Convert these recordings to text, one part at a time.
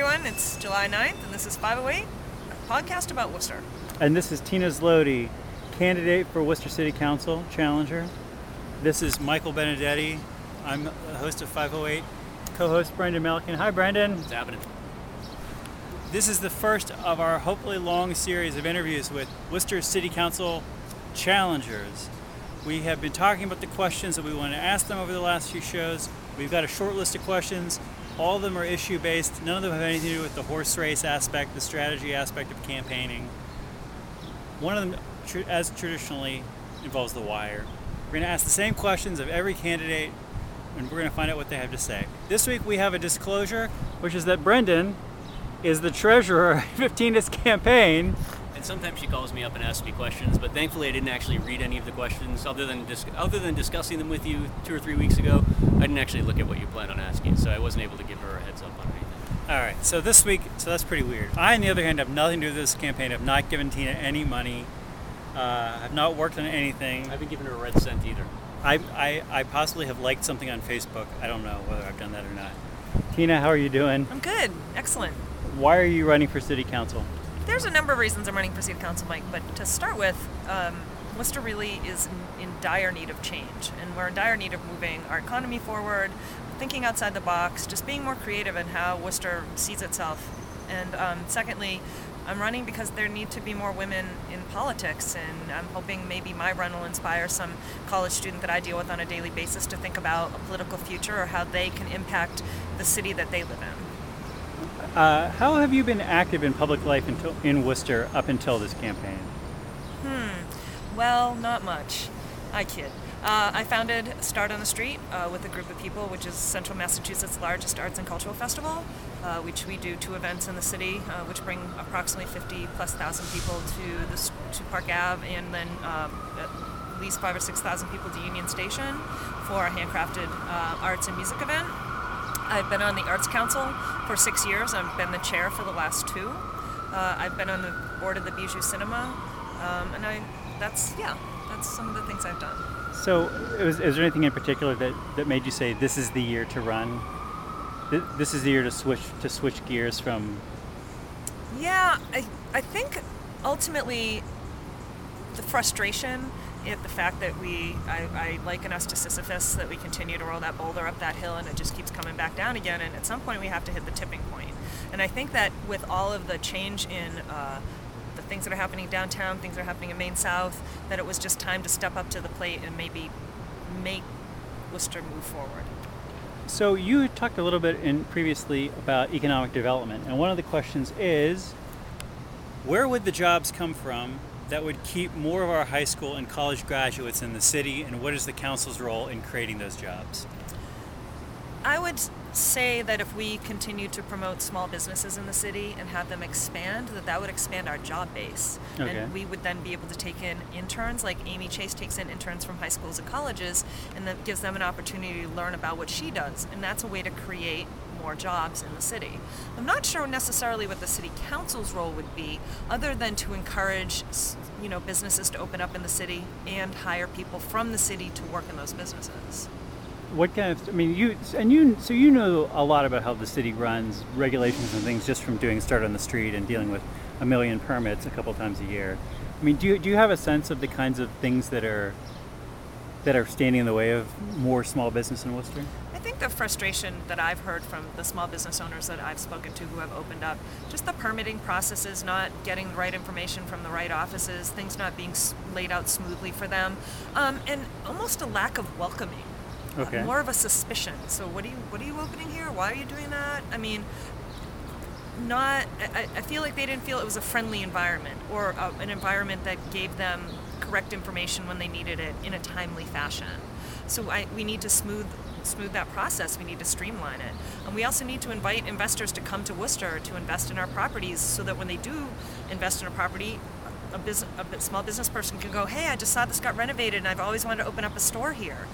everyone. It's July 9th, and this is 508, a podcast about Worcester. And this is Tina Zlody, candidate for Worcester City Council, challenger. This is Michael Benedetti. I'm the host of 508, co host Brendan Melican. Hi, Brendan. What's happening? This is the first of our hopefully long series of interviews with Worcester City Council challengers. We have been talking about the questions that we want to ask them over the last few shows. We've got a short list of questions. All of them are issue based. None of them have anything to do with the horse race aspect, the strategy aspect of campaigning. One of them, tr- as traditionally, involves the wire. We're going to ask the same questions of every candidate, and we're going to find out what they have to say. This week we have a disclosure, which is that Brendan is the treasurer of Tina's campaign. And sometimes she calls me up and asks me questions, but thankfully I didn't actually read any of the questions other than dis- other than discussing them with you two or three weeks ago. I didn't actually look at what you planned on asking, so I wasn't able to give her a heads up on anything. All right, so this week, so that's pretty weird. I, on the other hand, have nothing to do with this campaign. I've not given Tina any money. Uh, have not worked on anything. I haven't given her a red cent either. I, I, I possibly have liked something on Facebook. I don't know whether I've done that or not. Tina, how are you doing? I'm good. Excellent. Why are you running for city council? There's a number of reasons I'm running for city council, Mike, but to start with, um, Worcester really is in, in dire need of change, and we're in dire need of moving our economy forward, thinking outside the box, just being more creative in how Worcester sees itself. And um, secondly, I'm running because there need to be more women in politics, and I'm hoping maybe my run will inspire some college student that I deal with on a daily basis to think about a political future or how they can impact the city that they live in. Uh, how have you been active in public life until, in Worcester up until this campaign? Hmm. Well, not much. I kid. Uh, I founded Start on the Street uh, with a group of people, which is Central Massachusetts' largest arts and cultural festival, uh, which we do two events in the city, uh, which bring approximately 50 plus thousand people to the to Park Ave, and then um, at least five or six thousand people to Union Station for a handcrafted uh, arts and music event. I've been on the Arts Council for six years. I've been the chair for the last two. Uh, I've been on the board of the Bijou Cinema, um, and I that's yeah, that's some of the things I've done. So, is, is there anything in particular that, that made you say this is the year to run? This is the year to switch to switch gears from. Yeah, I, I think ultimately the frustration at the fact that we, I, I liken us to Sisyphus, that we continue to roll that boulder up that hill and it just keeps coming back down again, and at some point we have to hit the tipping point. And I think that with all of the change in uh, the things that are happening downtown, things that are happening in Main South, that it was just time to step up to the plate and maybe make Worcester move forward. So you talked a little bit in previously about economic development, and one of the questions is, where would the jobs come from that would keep more of our high school and college graduates in the city, and what is the council's role in creating those jobs? I would say that if we continue to promote small businesses in the city and have them expand, that that would expand our job base. Okay. And we would then be able to take in interns, like Amy Chase takes in interns from high schools and colleges, and that gives them an opportunity to learn about what she does. And that's a way to create more jobs in the city. I'm not sure necessarily what the city council's role would be, other than to encourage, you know, businesses to open up in the city and hire people from the city to work in those businesses. What kind of? I mean, you and you. So you know a lot about how the city runs, regulations and things, just from doing Start on the Street and dealing with a million permits a couple times a year. I mean, do you do you have a sense of the kinds of things that are that are standing in the way of more small business in Worcester? I think the frustration that I've heard from the small business owners that I've spoken to who have opened up, just the permitting processes, not getting the right information from the right offices, things not being laid out smoothly for them, um, and almost a lack of welcoming. Uh, more of a suspicion. So what are you what are you opening here? Why are you doing that? I mean, not. I, I feel like they didn't feel it was a friendly environment or uh, an environment that gave them correct information when they needed it in a timely fashion. So I, we need to smooth smooth that process. We need to streamline it, and we also need to invite investors to come to Worcester to invest in our properties, so that when they do invest in a property, a, a small business person can go, "Hey, I just saw this got renovated, and I've always wanted to open up a store here.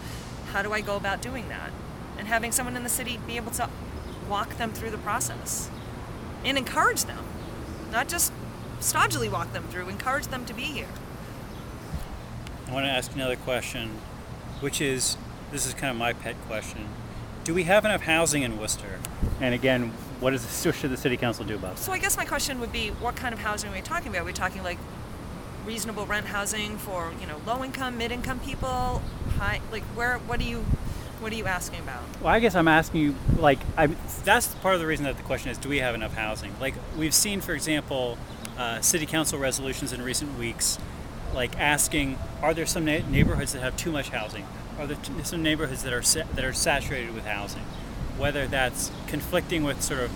How do I go about doing that?" And having someone in the city be able to walk them through the process and encourage them, not just stodgily walk them through, encourage them to be here. I want to ask another question, which is this is kind of my pet question. Do we have enough housing in Worcester? And again, what is what should the city council do about it? So I guess my question would be, what kind of housing are we talking about? Are we talking like reasonable rent housing for you know low income, mid income people? High, like where? What are you? What are you asking about? Well, I guess I'm asking you, like, I, that's part of the reason that the question is, do we have enough housing? Like, we've seen, for example, uh, city council resolutions in recent weeks, like asking, are there some na- neighborhoods that have too much housing? Are there t- some neighborhoods that are sa- that are saturated with housing? Whether that's conflicting with sort of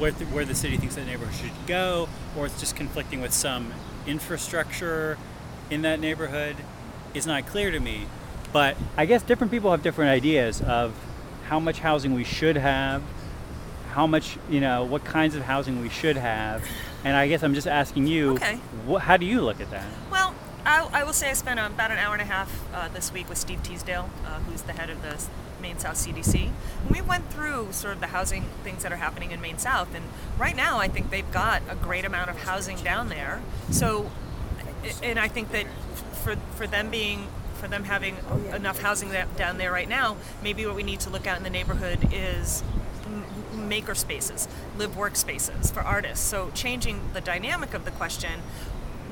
where the, where the city thinks that neighborhood should go, or it's just conflicting with some infrastructure in that neighborhood, is not clear to me. But I guess different people have different ideas of how much housing we should have, how much, you know, what kinds of housing we should have. And I guess I'm just asking you, Okay. wh- how do you look at that? I, I will say I spent about an hour and a half uh, this week with Steve Teasdale, uh, who's the head of the Main South CDC. And we went through sort of the housing things that are happening in Main South. And right now, I think they've got a great amount of housing down there. So, and I think that for, for them being for them having enough housing down there right now, maybe what we need to look at in the neighborhood is maker spaces, live work spaces for artists. So changing the dynamic of the question,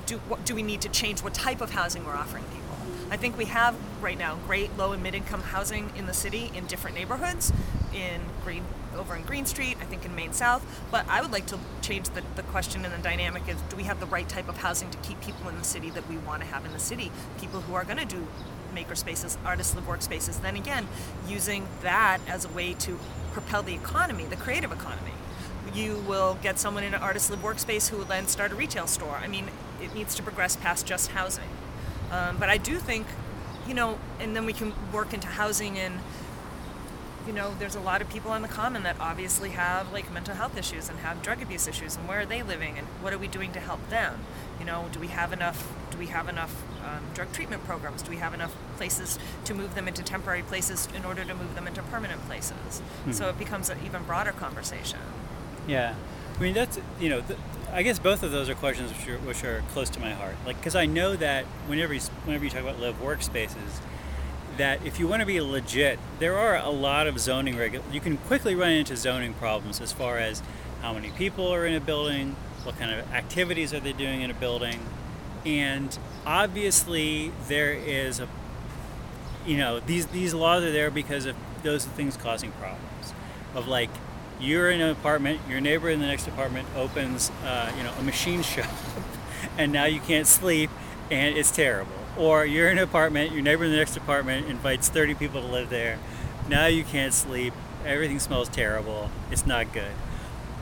do what, do we need to change what type of housing we're offering people? I think we have right now great low and mid income housing in the city in different neighborhoods, in Green over in Green Street, I think in Main South. But I would like to change the, the question and the dynamic is do we have the right type of housing to keep people in the city that we want to have in the city? People who are going to do maker spaces, artist live workspaces. Then again, using that as a way to propel the economy, the creative economy. You will get someone in an artist live workspace who will then start a retail store. I mean, it needs to progress past just housing. Um, but I do think, you know, and then we can work into housing and you know, there's a lot of people on the common that obviously have like mental health issues and have drug abuse issues, and where are they living, and what are we doing to help them? You know, do we have enough? Do we have enough um, drug treatment programs? Do we have enough places to move them into temporary places in order to move them into permanent places? So it becomes an even broader conversation. Yeah, I mean that's you know, th- I guess both of those are questions which are, which are close to my heart. Like, because I know that whenever you, whenever you talk about live workspaces, that if you want to be legit, there are a lot of zoning regu- You can quickly run into zoning problems as far as how many people are in a building, what kind of activities are they doing in a building, and obviously there is a you know these these laws are there because of those things causing problems of like you're in an apartment your neighbor in the next apartment opens uh, you know a machine shop and now you can't sleep and it's terrible. Or you're in an apartment your neighbor in the next apartment invites 30 people to live there. Now you can't sleep everything smells terrible it's not good.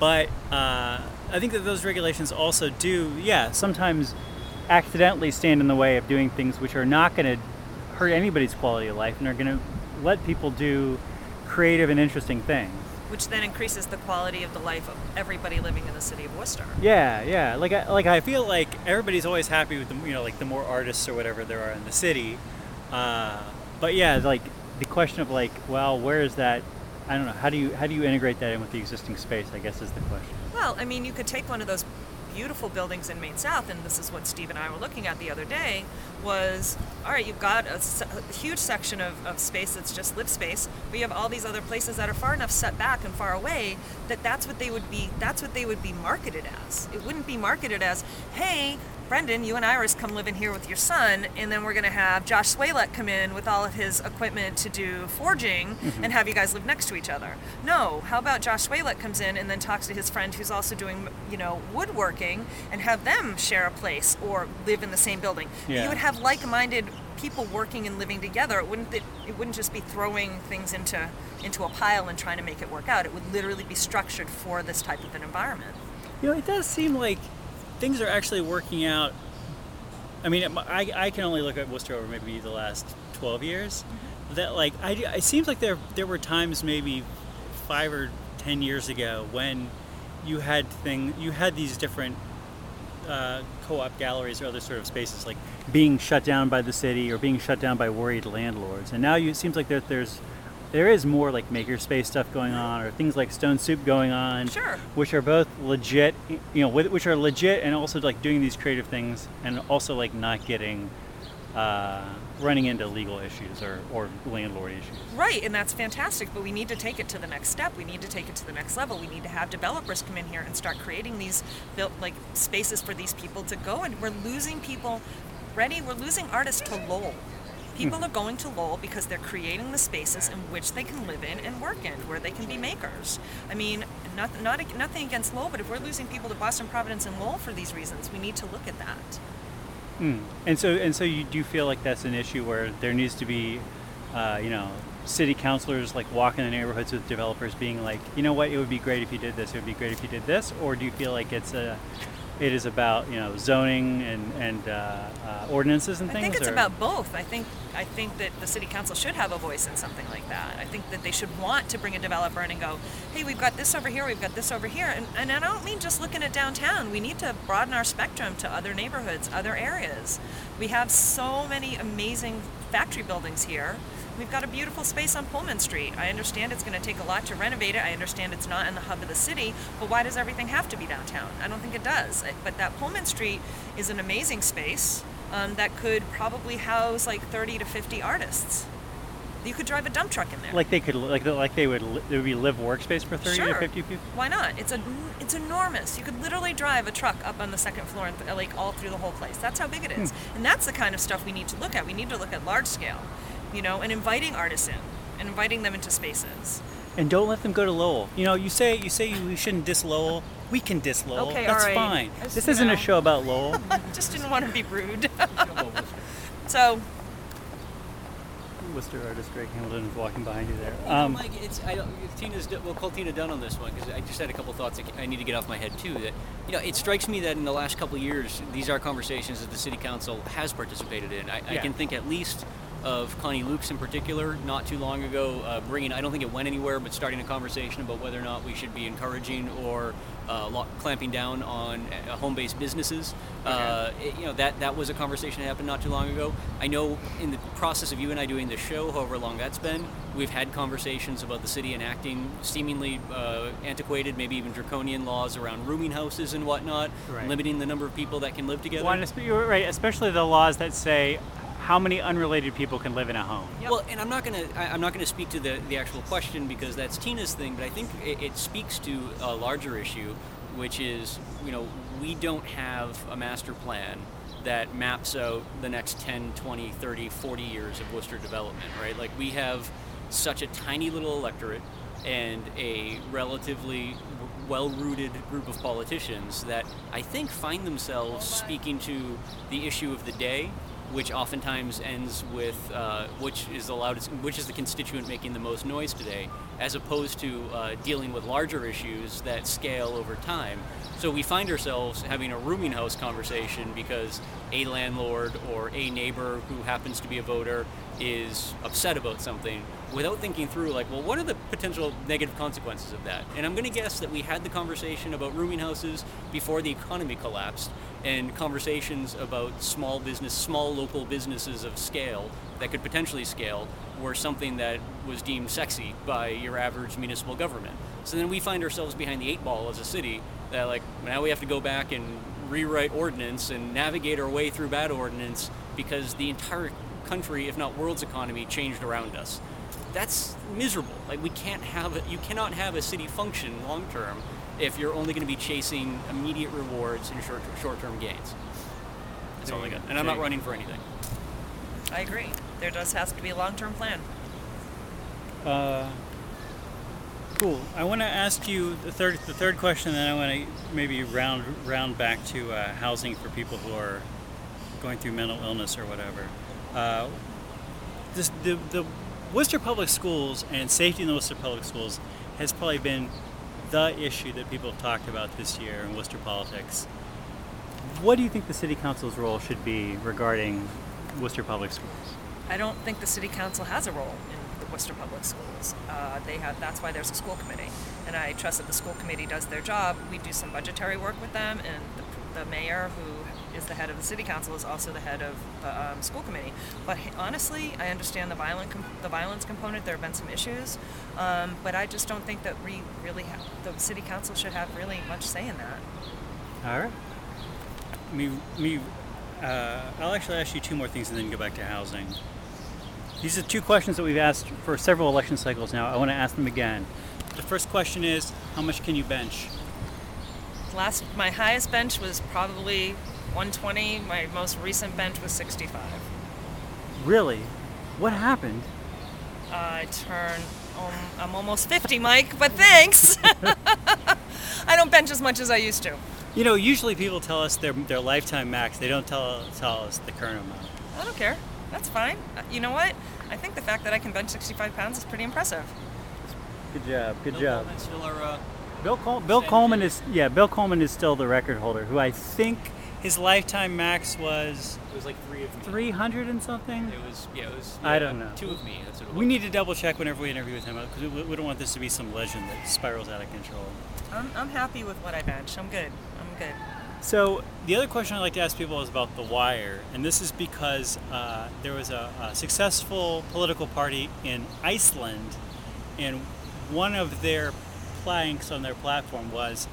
But uh, I think that those regulations also do, yeah, sometimes accidentally stand in the way of doing things which are not going to hurt anybody's quality of life and are going to let people do creative and interesting things. Which then increases the quality of the life of everybody living in the city of Worcester. Yeah, yeah. Like, I, like I feel like everybody's always happy with the, you know, like the more artists or whatever there are in the city. Uh, but yeah, like the question of like, well, where is that? I don't know. How do you how do you integrate that in with the existing space? I guess is the question. Well, I mean, you could take one of those beautiful buildings in Main South, and this is what Steve and I were looking at the other day. Was all right. You've got a, a huge section of, of space that's just live space, but you have all these other places that are far enough set back and far away that that's what they would be. That's what they would be marketed as. It wouldn't be marketed as, hey. Brendan, you and Iris come live in here with your son, and then we're going to have Josh Swalek come in with all of his equipment to do forging mm-hmm. and have you guys live next to each other. No, how about Josh Swalek comes in and then talks to his friend who's also doing, you know, woodworking and have them share a place or live in the same building. Yeah. You would have like-minded people working and living together. It wouldn't it, it wouldn't just be throwing things into into a pile and trying to make it work out. It would literally be structured for this type of an environment. You know, it does seem like things are actually working out. I mean, I, I can only look at Worcester over maybe the last 12 years. That like, I, it seems like there there were times maybe five or 10 years ago when you had thing you had these different uh, co-op galleries or other sort of spaces like being shut down by the city or being shut down by worried landlords. And now you, it seems like there, there's there is more like makerspace stuff going on or things like Stone Soup going on, Sure. which are both legit, you know, which are legit and also like doing these creative things and also like not getting uh, running into legal issues or, or landlord issues. Right, and that's fantastic, but we need to take it to the next step. We need to take it to the next level. We need to have developers come in here and start creating these built like spaces for these people to go and we're losing people ready, we're losing artists to Lowell. People are going to Lowell because they're creating the spaces in which they can live in and work in, where they can be makers. I mean, not, not nothing against Lowell, but if we're losing people to Boston, Providence, and Lowell for these reasons, we need to look at that. Mm. And so, and so, you do feel like that's an issue where there needs to be, uh, you know, city councilors like walking the neighborhoods with developers, being like, you know what, it would be great if you did this. It would be great if you did this. Or do you feel like it's a it is about you know zoning and and uh, uh, ordinances and I things. I think it's or? about both. I think I think that the city council should have a voice in something like that. I think that they should want to bring a developer in and go, hey, we've got this over here, we've got this over here, and and I don't mean just looking at downtown. We need to broaden our spectrum to other neighborhoods, other areas. We have so many amazing factory buildings here. We've got a beautiful space on Pullman Street. I understand it's going to take a lot to renovate it. I understand it's not in the hub of the city, but why does everything have to be downtown? I don't think it does. But that Pullman Street is an amazing space um, that could probably house like 30 to 50 artists. You could drive a dump truck in there. Like they could, like like they would, it would be live workspace for thirty sure. to fifty people. Why not? It's a, it's enormous. You could literally drive a truck up on the second floor and th- like all through the whole place. That's how big it is, Hmm. and that's the kind of stuff we need to look at. We need to look at large scale, you know, and inviting artists in and inviting them into spaces. And don't let them go to Lowell. You know, you say you say we shouldn't diss Lowell. We can diss Lowell. Okay, That's all right. fine. Just, This isn't know. a show about Lowell. Just didn't want to be rude. so Worcester artist Greg Hamilton is walking behind you there. Um, Mike, it's I don't, Tina's, we'll call Tina done on this one because I just had a couple thoughts that I need to get off my head too. That you know, it strikes me that in the last couple of years, these are conversations that the city council has participated in. I, I can think at least of Konnie Lukes in particular, not too long ago, uh, bringing. I don't think it went anywhere, but starting a conversation about whether or not we should be encouraging or uh, lo- clamping down on uh, home-based businesses. Uh, it- you know that that was a conversation that happened not too long ago. I know in the process of you and I doing this show, however long that's been, we've had conversations about the city enacting seemingly uh, antiquated, maybe even draconian laws around rooming houses and whatnot, Right. limiting the number of people that can live together. you're right, especially the laws that say how many unrelated people can live in a home. Yep. Well, and I'm not gonna I- I'm not gonna speak to the, the actual question because that's Tina's thing, but I think it, it speaks to a larger issue, which is you know we don't have a master plan that maps out the next 10, 20, 30, 40 years of Worcester development, right? Like we have such a tiny little electorate and a relatively well-rooted group of politicians that I think find themselves speaking to the issue of the day which oftentimes ends with uh, which is the loudest, which is the constituent making the most noise today, as opposed to uh, dealing with larger issues that scale over time. So we find ourselves having a rooming house conversation because a landlord or a neighbor who happens to be a voter is upset about something without thinking through like well what are the potential negative consequences of that and i'm going to guess that we had the conversation about rooming houses before the economy collapsed and conversations about small business small local businesses of scale that could potentially scale were something that was deemed sexy by your average municipal government so then we find ourselves behind the eight ball as a city that like now we have to go back and rewrite ordinance and navigate our way through bad ordinance because the entire country, if not world's economy, changed around us. That's miserable. Like we can't have it. You cannot have a city function long term if you're only going to be chasing immediate rewards and short short-term gains. That's all I got. And I'm not running for anything. I agree. There does has to be a long-term plan. Uh, cool. I want to ask you the third the third question, and then I want to maybe round round back to uh, housing for people who are going through mental illness or whatever. Uh, this, the the Worcester Public Schools and safety in the Worcester Public Schools has probably been the issue that people have talked about this year in Worcester politics. What do you think the city council's role should be regarding Worcester Public Schools? I don't think the city council has a role in the Worcester Public Schools. Uh, they have. That's why there's a school committee, and I trust that the school committee does their job. We do some budgetary work with them, and the, the mayor, who is the head of the city council, is also the head of the um, school committee. But honestly, I understand the violent the violence component. There have been some issues, um, but I just don't think that we really the city council should have really much say in that. All right. Me, me. Uh, I'll actually ask you two more things and then go back to housing. These are two questions that we've asked for several election cycles now. I want to ask them again. The first question is how much can you bench? Last, my highest bench was probably 120. My most recent bench was 65. Really? What happened? I turn. Um, I'm almost 50, Mike, but thanks. I don't bench as much as I used to. You know, usually people tell us their, their lifetime max. They don't tell, tell us the current amount. I don't care. That's fine. Uh, You know what? I think the fact that I can bench 65 pounds is pretty impressive. Good job. Good Bill job. Coleman's still our, uh, Bill, Col- Bill Coleman is yeah. Bill Coleman is still the record holder. Who I think his lifetime max was it was like three of me. 300 and something. It was yeah. It was. I don't know. Two of me. That's what it was. We need to double check whenever we interview with him because we, we don't want this to be some legend that spirals out of control. I'm, I'm happy with what I bench. I'm good. I'm. So the other question I like to ask people is about the wire, and this is because uh, there was a, a successful political party in Iceland, and one of their planks on their platform was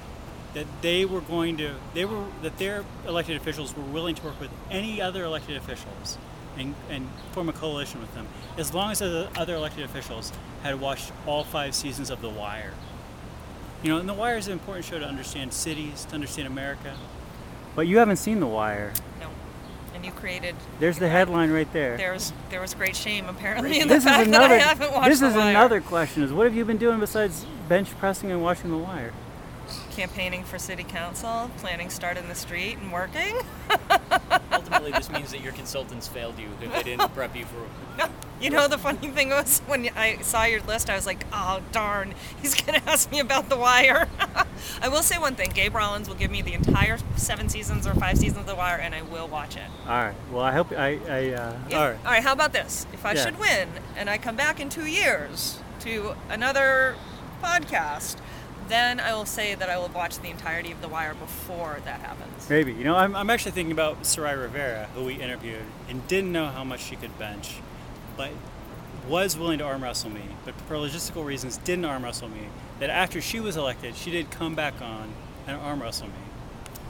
that they were going to they were that their elected officials were willing to work with any other elected officials and, and form a coalition with them as long as the other elected officials had watched all five seasons of The Wire. You know, and The Wire is an important show to understand cities, to understand America. But you haven't seen The Wire. No. And you created. There's the headline right there. There's there was great shame apparently in the this is fact another. that I haven't watched this The is Wire. another question: Is what have you been doing besides bench pressing and watching The Wire? Campaigning for city council, planning start in the street, and working. Ultimately, this means that your consultants failed you if they didn't prep you for. You know, the funny thing was when I saw your list, I was like, oh, darn, he's going to ask me about The Wire. I will say one thing Gabe Rollins will give me the entire seven seasons or five seasons of The Wire, and I will watch it. All right. Well, I hope I. I uh, If- all right. All right, how about this? If I Yeah. should win and I come back in two years to another podcast, then I will say that I will watch the entirety of The Wire before that happens. Maybe. You know, I'm, I'm actually thinking about Sarai Rivera, who we interviewed, and didn't know how much she could bench, but was willing to arm wrestle me, but for logistical reasons didn't arm wrestle me. That after she was elected, she did come back on and arm wrestle me.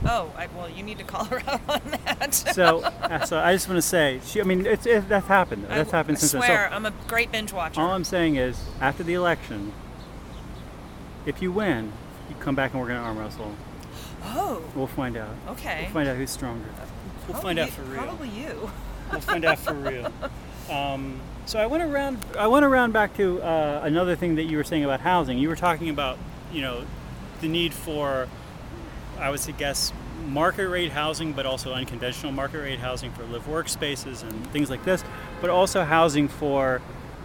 Oh, I, well, you need to call her out on that. So, uh, so I just want to say, she. I mean, it's it, that's happened. Though. I That's happened I since. So- swear, I'm a great binge watcher. All I'm saying is, after the election, if you win, you come back and we're going to arm wrestle. oh, We'll find out. okay. We'll find out who's stronger. We'll find out for real. Probably you. We'll find out for real. Um, so I went around. I went around back to uh, another thing that you were saying about housing. You were talking about, you know, the need for, I would suggest, market rate housing, but also unconventional market rate housing for live workspaces and things like this, but also housing for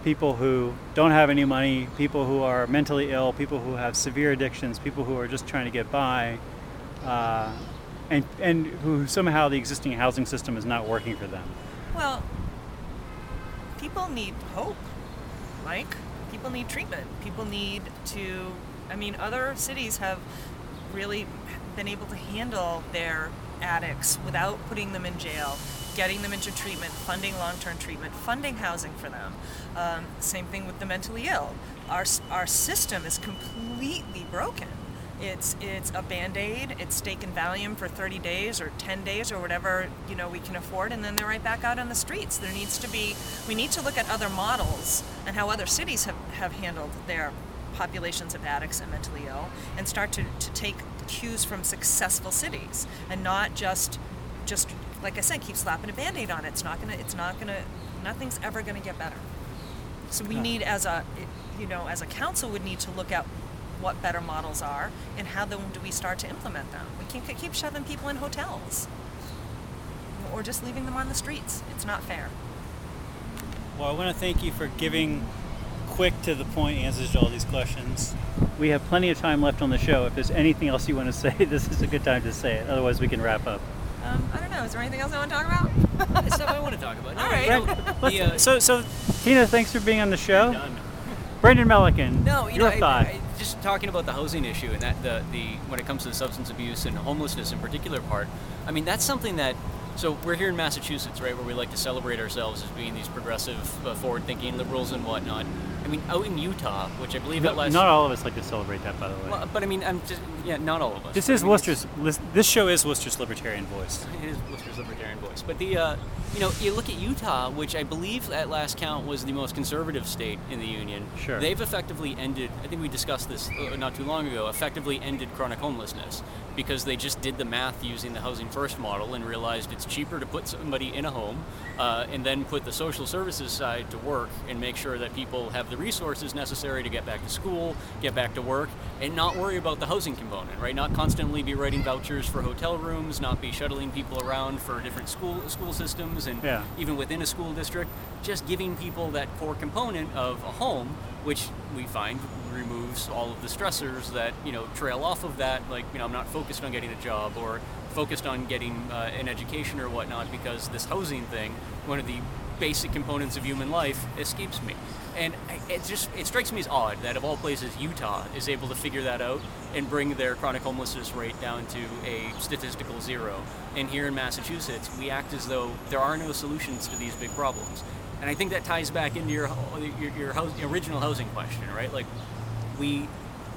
people who don't have any money, people who are mentally ill, people who have severe addictions, people who are just trying to get by, uh, and and who somehow the existing housing system is not working for them. Well, people need hope, Mike. People need treatment. People need to. I mean, other cities have really been able to handle their addicts without putting them in jail, getting them into treatment, funding long-term treatment, funding housing for them. Um, same thing with the mentally ill. Our our system is completely broken. It's it's a band-aid. It's stake and Valium for 30 days or 10 days or whatever you know we can afford, and then they're right back out on the streets. There needs to be we need to look at other models and how other cities have, have handled their populations of addicts and mentally ill, and start to, to take cues from successful cities and not just just like I said, keep slapping a band-aid on it. It's not gonna it's not gonna nothing's ever gonna get better. So we need, as a, you know, as a council, would need to look at what better models are and how then do we start to implement them. We can't keep shoving people in hotels or just leaving them on the streets. It's not fair. Well, I want to thank you for giving quick to the point answers to all these questions. We have plenty of time left on the show. If there's anything else you want to say, this is a good time to say it. Otherwise, we can wrap up. Um, I don't know. Is there anything else I want to talk about? It's stuff I want to talk about. No, All right. you the, uh, so, so Tina, thanks for being on the show. done. Brendan Melican, No, you your know, I- I- just talking about the housing issue and that the the when it comes to the substance abuse and homelessness in particular part. I mean, that's something that. So we're here in Massachusetts, right, where we like to celebrate ourselves as being these progressive, uh, forward-thinking liberals and whatnot. I mean, out in Utah, which I believe No- at last. not all of us like to celebrate that, by the way. Well, but I mean, I'm just yeah, not all of us. this but I is mean, Worcester's. This show is Worcester's libertarian voice. It is Worcester's libertarian voice. But the, uh, you know, you look at Utah, which I believe at last count was the most conservative state in the union. Sure. They've effectively ended. I think we discussed this uh, not too long ago. Effectively ended chronic homelessness because they just did the math using the housing first model and realized it's cheaper to put somebody in a home uh, and then put the social services side to work and make sure that people have the resources necessary to get back to school, get back to work, and not worry about the housing component, right? Not constantly be writing vouchers for hotel rooms, not be shuttling people around for different school school systems, and Yeah. even within a school district, just giving people that core component of a home, which we find removes all of the stressors that you know trail off of that. Like you know, I'm not focused on getting a job or focused on getting uh, an education or whatnot because this housing thing, one of the basic components of human life, escapes me. And it just it strikes me as odd that of all places, Utah is able to figure that out and bring their chronic homelessness rate down to a statistical zero. And here in Massachusetts, we act as though there are no solutions to these big problems. And I think that ties back into your your, your, house, original housing question, right? Like we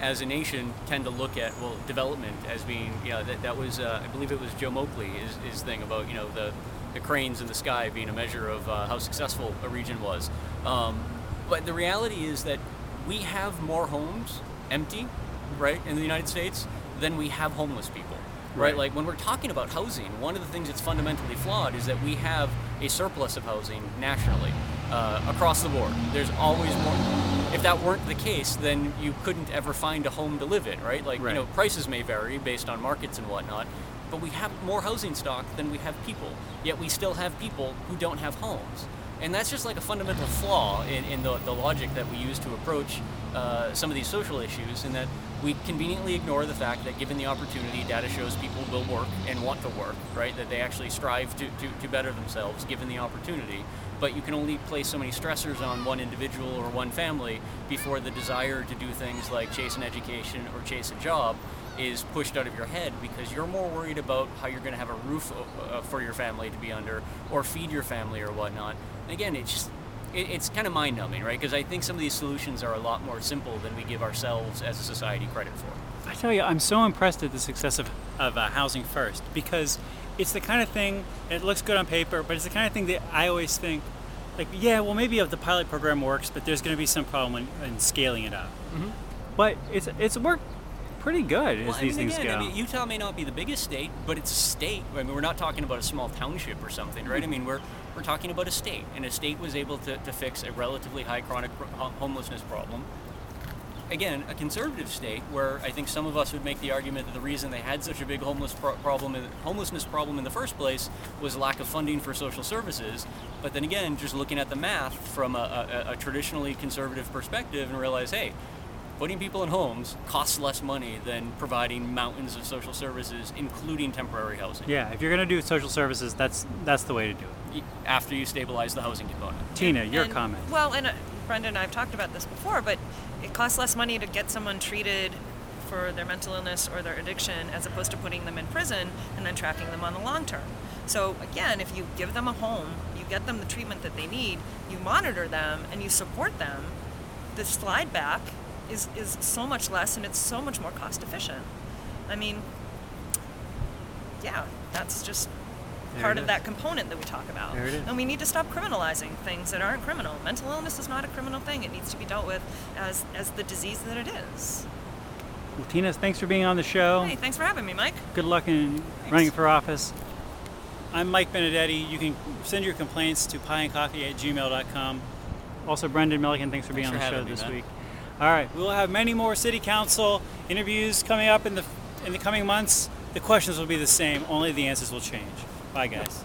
as a nation tend to look at well development as being know that, that was uh, I believe it was Joe Moakley his, his thing about you know the the cranes in the sky being a measure of uh, how successful a region was um, but the reality is that we have more homes empty right in the United States than we have homeless people right, Right. like when we're talking about housing one of the things that's fundamentally flawed is that we have a surplus of housing nationally uh, across the board there's always more if that weren't the case, then you couldn't ever find a home to live in, right? Like, Right. you know, prices may vary based on markets and whatnot, but we have more housing stock than we have people. Yet we still have people who don't have homes. And that's just like a fundamental flaw in, in the, the logic that we use to approach uh, some of these social issues, in that we conveniently ignore the fact that given the opportunity, data shows people will work and want to work, right? That they actually strive to, to, to better themselves given the opportunity. But you can only place so many stressors on one individual or one family before the desire to do things like chase an education or chase a job is pushed out of your head because you're more worried about how you're going to have a roof uh, for your family to be under or feed your family or whatnot. And again, it's just it, it's kind of mind numbing, right? Because I think some of these solutions are a lot more simple than we give ourselves as a society credit for. I tell you, I'm so impressed at the success of, of uh, Housing First because it's the kind of thing, it looks good on paper, but it's the kind of thing that I always think, like, yeah, well, maybe if the pilot program works, but there's going to be some problem in, in scaling it up. But it's it's worked pretty good as Well, I these mean, things again, go. I mean, Utah may not be the biggest state, but it's a state. I mean, we're not talking about a small township or something, right? I hmm. mean, we're we're talking about a state, and a state was able to, to fix a relatively high chronic homelessness problem. Again, a conservative state where I think some of us would make the argument that the reason they had such a big homeless pro- problem, homelessness problem in the first place, was lack of funding for social services. But then again, just looking at the math from a, a, a traditionally conservative perspective, and realize, hey, putting people in homes costs less money than providing mountains of social services, including temporary housing. yeah, if you're going to do social services, that's that's the way to do it. After you stabilize the housing component. Tina, your And- comment. Well, and uh, Brenda and I have talked about this before, but it costs less money to get someone treated for their mental illness or their addiction as opposed to putting them in prison and then tracking them on the long term. So again, if you give them a home, you get them the treatment that they need, you monitor them, and you support them, the slide back is, is so much less and it's so much more cost efficient. I mean, yeah, that's just There part of that component that we talk about. There it is. And we need to stop criminalizing things that aren't criminal. Mental illness is not a criminal thing. It needs to be dealt with as as the disease that it is. Well, Tina, thanks for being on the show. Hey, thanks for having me, Mike. Good luck in running for office. I'm Mike Benedetti. You can send your complaints to pieandcoffee at gmail.com. Also, Brendan Melican, thanks for being Thanks on for the show me, this man. week. All right, we'll have many more city council interviews coming up in the in the coming months. The questions will be the same, only the answers will change. Bye, guys.